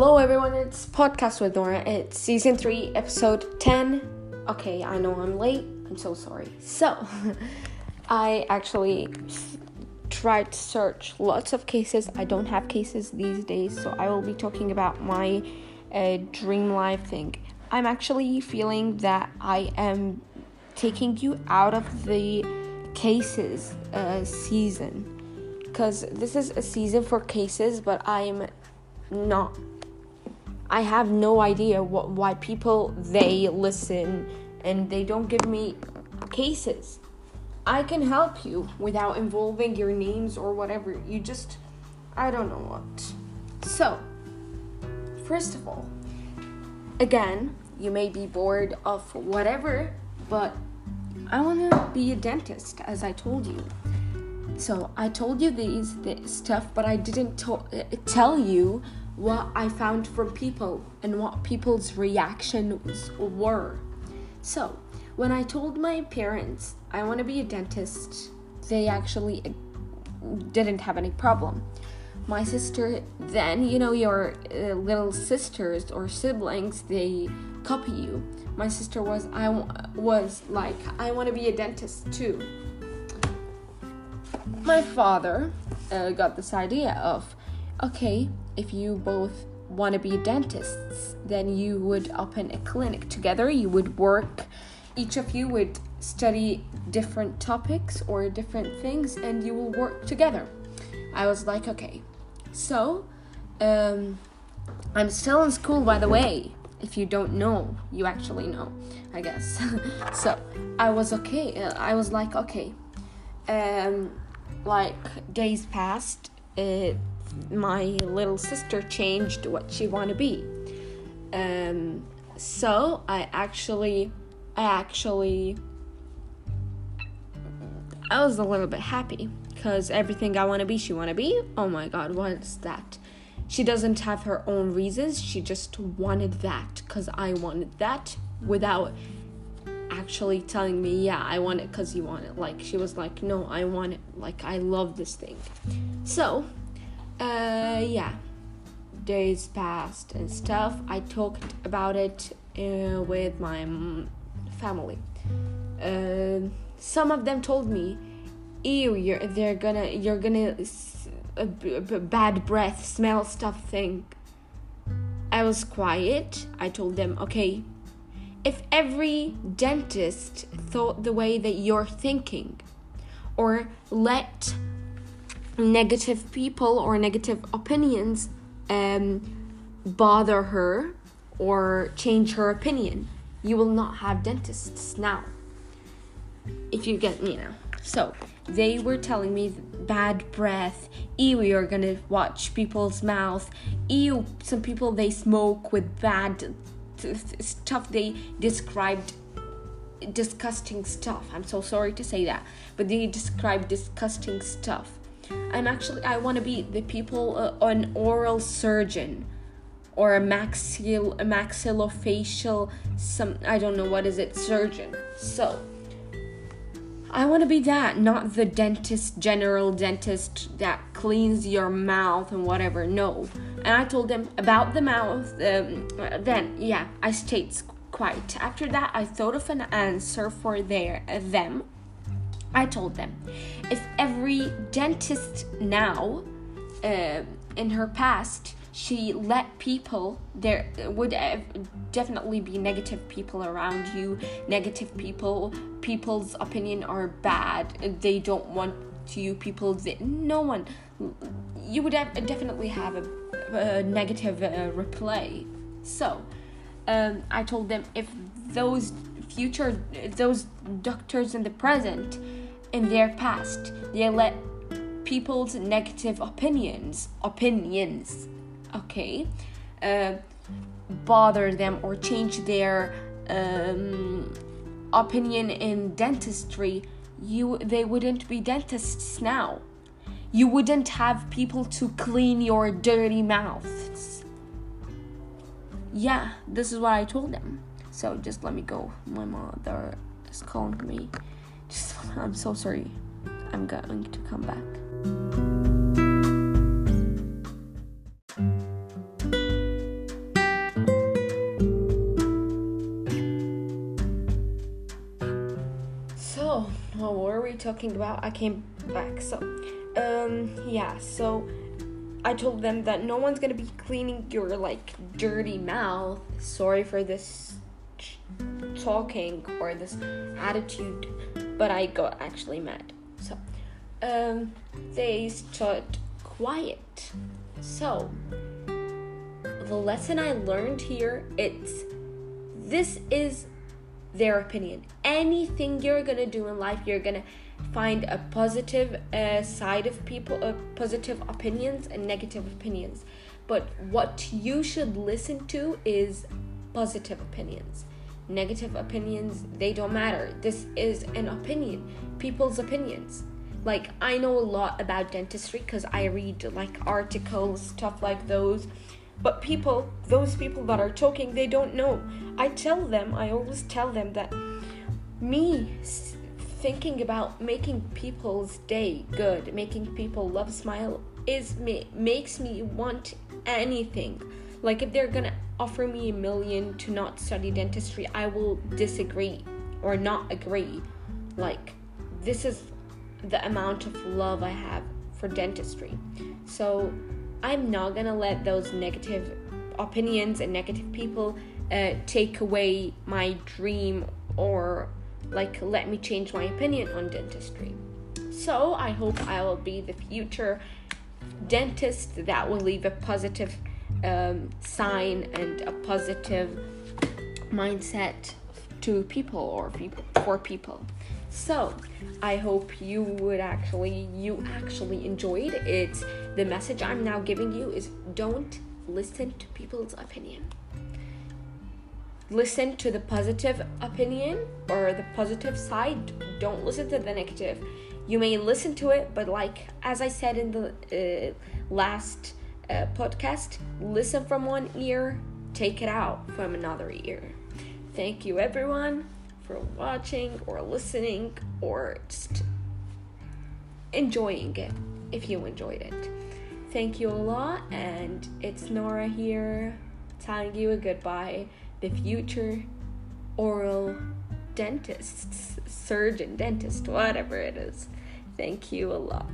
Hello, everyone. It's Podcast with Nora. It's season three, episode 10. Okay, I know I'm late. I'm so sorry. So, I actually tried to search lots of cases. I don't have cases these days, so I will be talking about my uh, dream life thing. I'm actually feeling that I am taking you out of the cases uh, season because this is a season for cases, but I'm not. I have no idea what why people they listen and they don't give me cases. I can help you without involving your names or whatever. You just I don't know what. So, first of all, again, you may be bored of whatever, but I want to be a dentist as I told you. So I told you these, stuff, but I didn't to- tell you what I found from people and what people's reactions were. So when I told my parents I want to be a dentist, they actually didn't have any problem. My sister, then, you know, your uh, little sisters or siblings, they copy you. My sister was, I was like, I want to be a dentist too my father uh, got this idea of okay, if you both want to be dentists, then you would open a clinic together, you would work, each of you would study different topics or different things, and you will work together. I was like, okay. So, um, I'm still in school, by the way. If you don't know, you actually know, I guess. so, I was okay. Uh, I was like, okay. Um, like days passed, it, my little sister changed what she want to be. Um, so I actually, I actually, I was a little bit happy because everything I want to be, she want to be. Oh my God, what is that? She doesn't have her own reasons. She just wanted that because I wanted that without actually telling me, yeah, I want it because you want it. Like, she was like, no, I want it. Like, I love this thing. So, uh, yeah. Days passed and stuff. I talked about it uh, with my family. Uh, some of them told me, ew, you're, they're gonna, you're gonna, bad breath, smell stuff thing. I was quiet. I told them, okay, if every dentist thought the way that you're thinking, or let negative people or negative opinions um, bother her or change her opinion, you will not have dentists now. If you get me now. So, they were telling me bad breath, ew, you're gonna watch people's mouth, ew, some people they smoke with bad stuff they described disgusting stuff. I'm so sorry to say that, but they describe disgusting stuff. I'm actually I want to be the people uh, an oral surgeon or a maxil a maxillofacial some I don't know what is it surgeon. So I want to be that, not the dentist, general dentist that cleans your mouth and whatever. No. And I told them about the mouth. Um, then, yeah, I stayed quiet. After that, I thought of an answer for their them. I told them if every dentist now, uh, in her past, she let people there would definitely be negative people around you negative people people's opinion are bad they don't want to you people no one you would have, definitely have a, a negative uh, so um, i told them if those future those doctors in the present in their past they let people's negative opinions opinions okay uh, bother them or change their um, opinion in dentistry you they wouldn't be dentists now. You wouldn't have people to clean your dirty mouths. Yeah this is what i told them. So just let me go. My mother is calling me just. I'm so sorry. I'm going to come back. So, what are we talking about i came back so um yeah so i told them that no one's gonna be cleaning your like dirty mouth sorry for this talking or this attitude but I got actually mad. So, um, they stood quiet. So, the lesson I learned here it's this is their opinion. Anything you're gonna do in life, you're gonna find a positive uh, side of people, uh, positive opinions and negative opinions. But what you should listen to is positive opinions. Negative opinions, they don't matter. This is an opinion, people's opinions. Like, I know a lot about dentistry because I read like articles, stuff like those but people, those people that are talking, they don't know. I tell them, I always tell them that me thinking about making people's day good, making people love smile is me makes me want anything. Like if they're gonna offer me a million to not study dentistry, I will disagree or not agree. Like this is the amount of love I have for dentistry. So I'm not gonna let those negative opinions and negative people uh, take away my dream or like let me change my opinion on dentistry. So I hope I will be the future dentist that will leave a positive um, sign and a positive mindset to people or people for people. So, I hope you would actually you actually enjoyed it. The message I'm now giving you is don't listen to people's opinion. Listen to the positive opinion or the positive side. Don't listen to the negative. You may listen to it, but like as I said in the uh, last uh, podcast, listen from one ear, take it out from another ear. Thank you, everyone for watching or listening or just enjoying it if you enjoyed it. Thank you a lot, and it's Nora here telling you a goodbye. The future oral dentist, surgeon, dentist, whatever it is. Thank you a lot.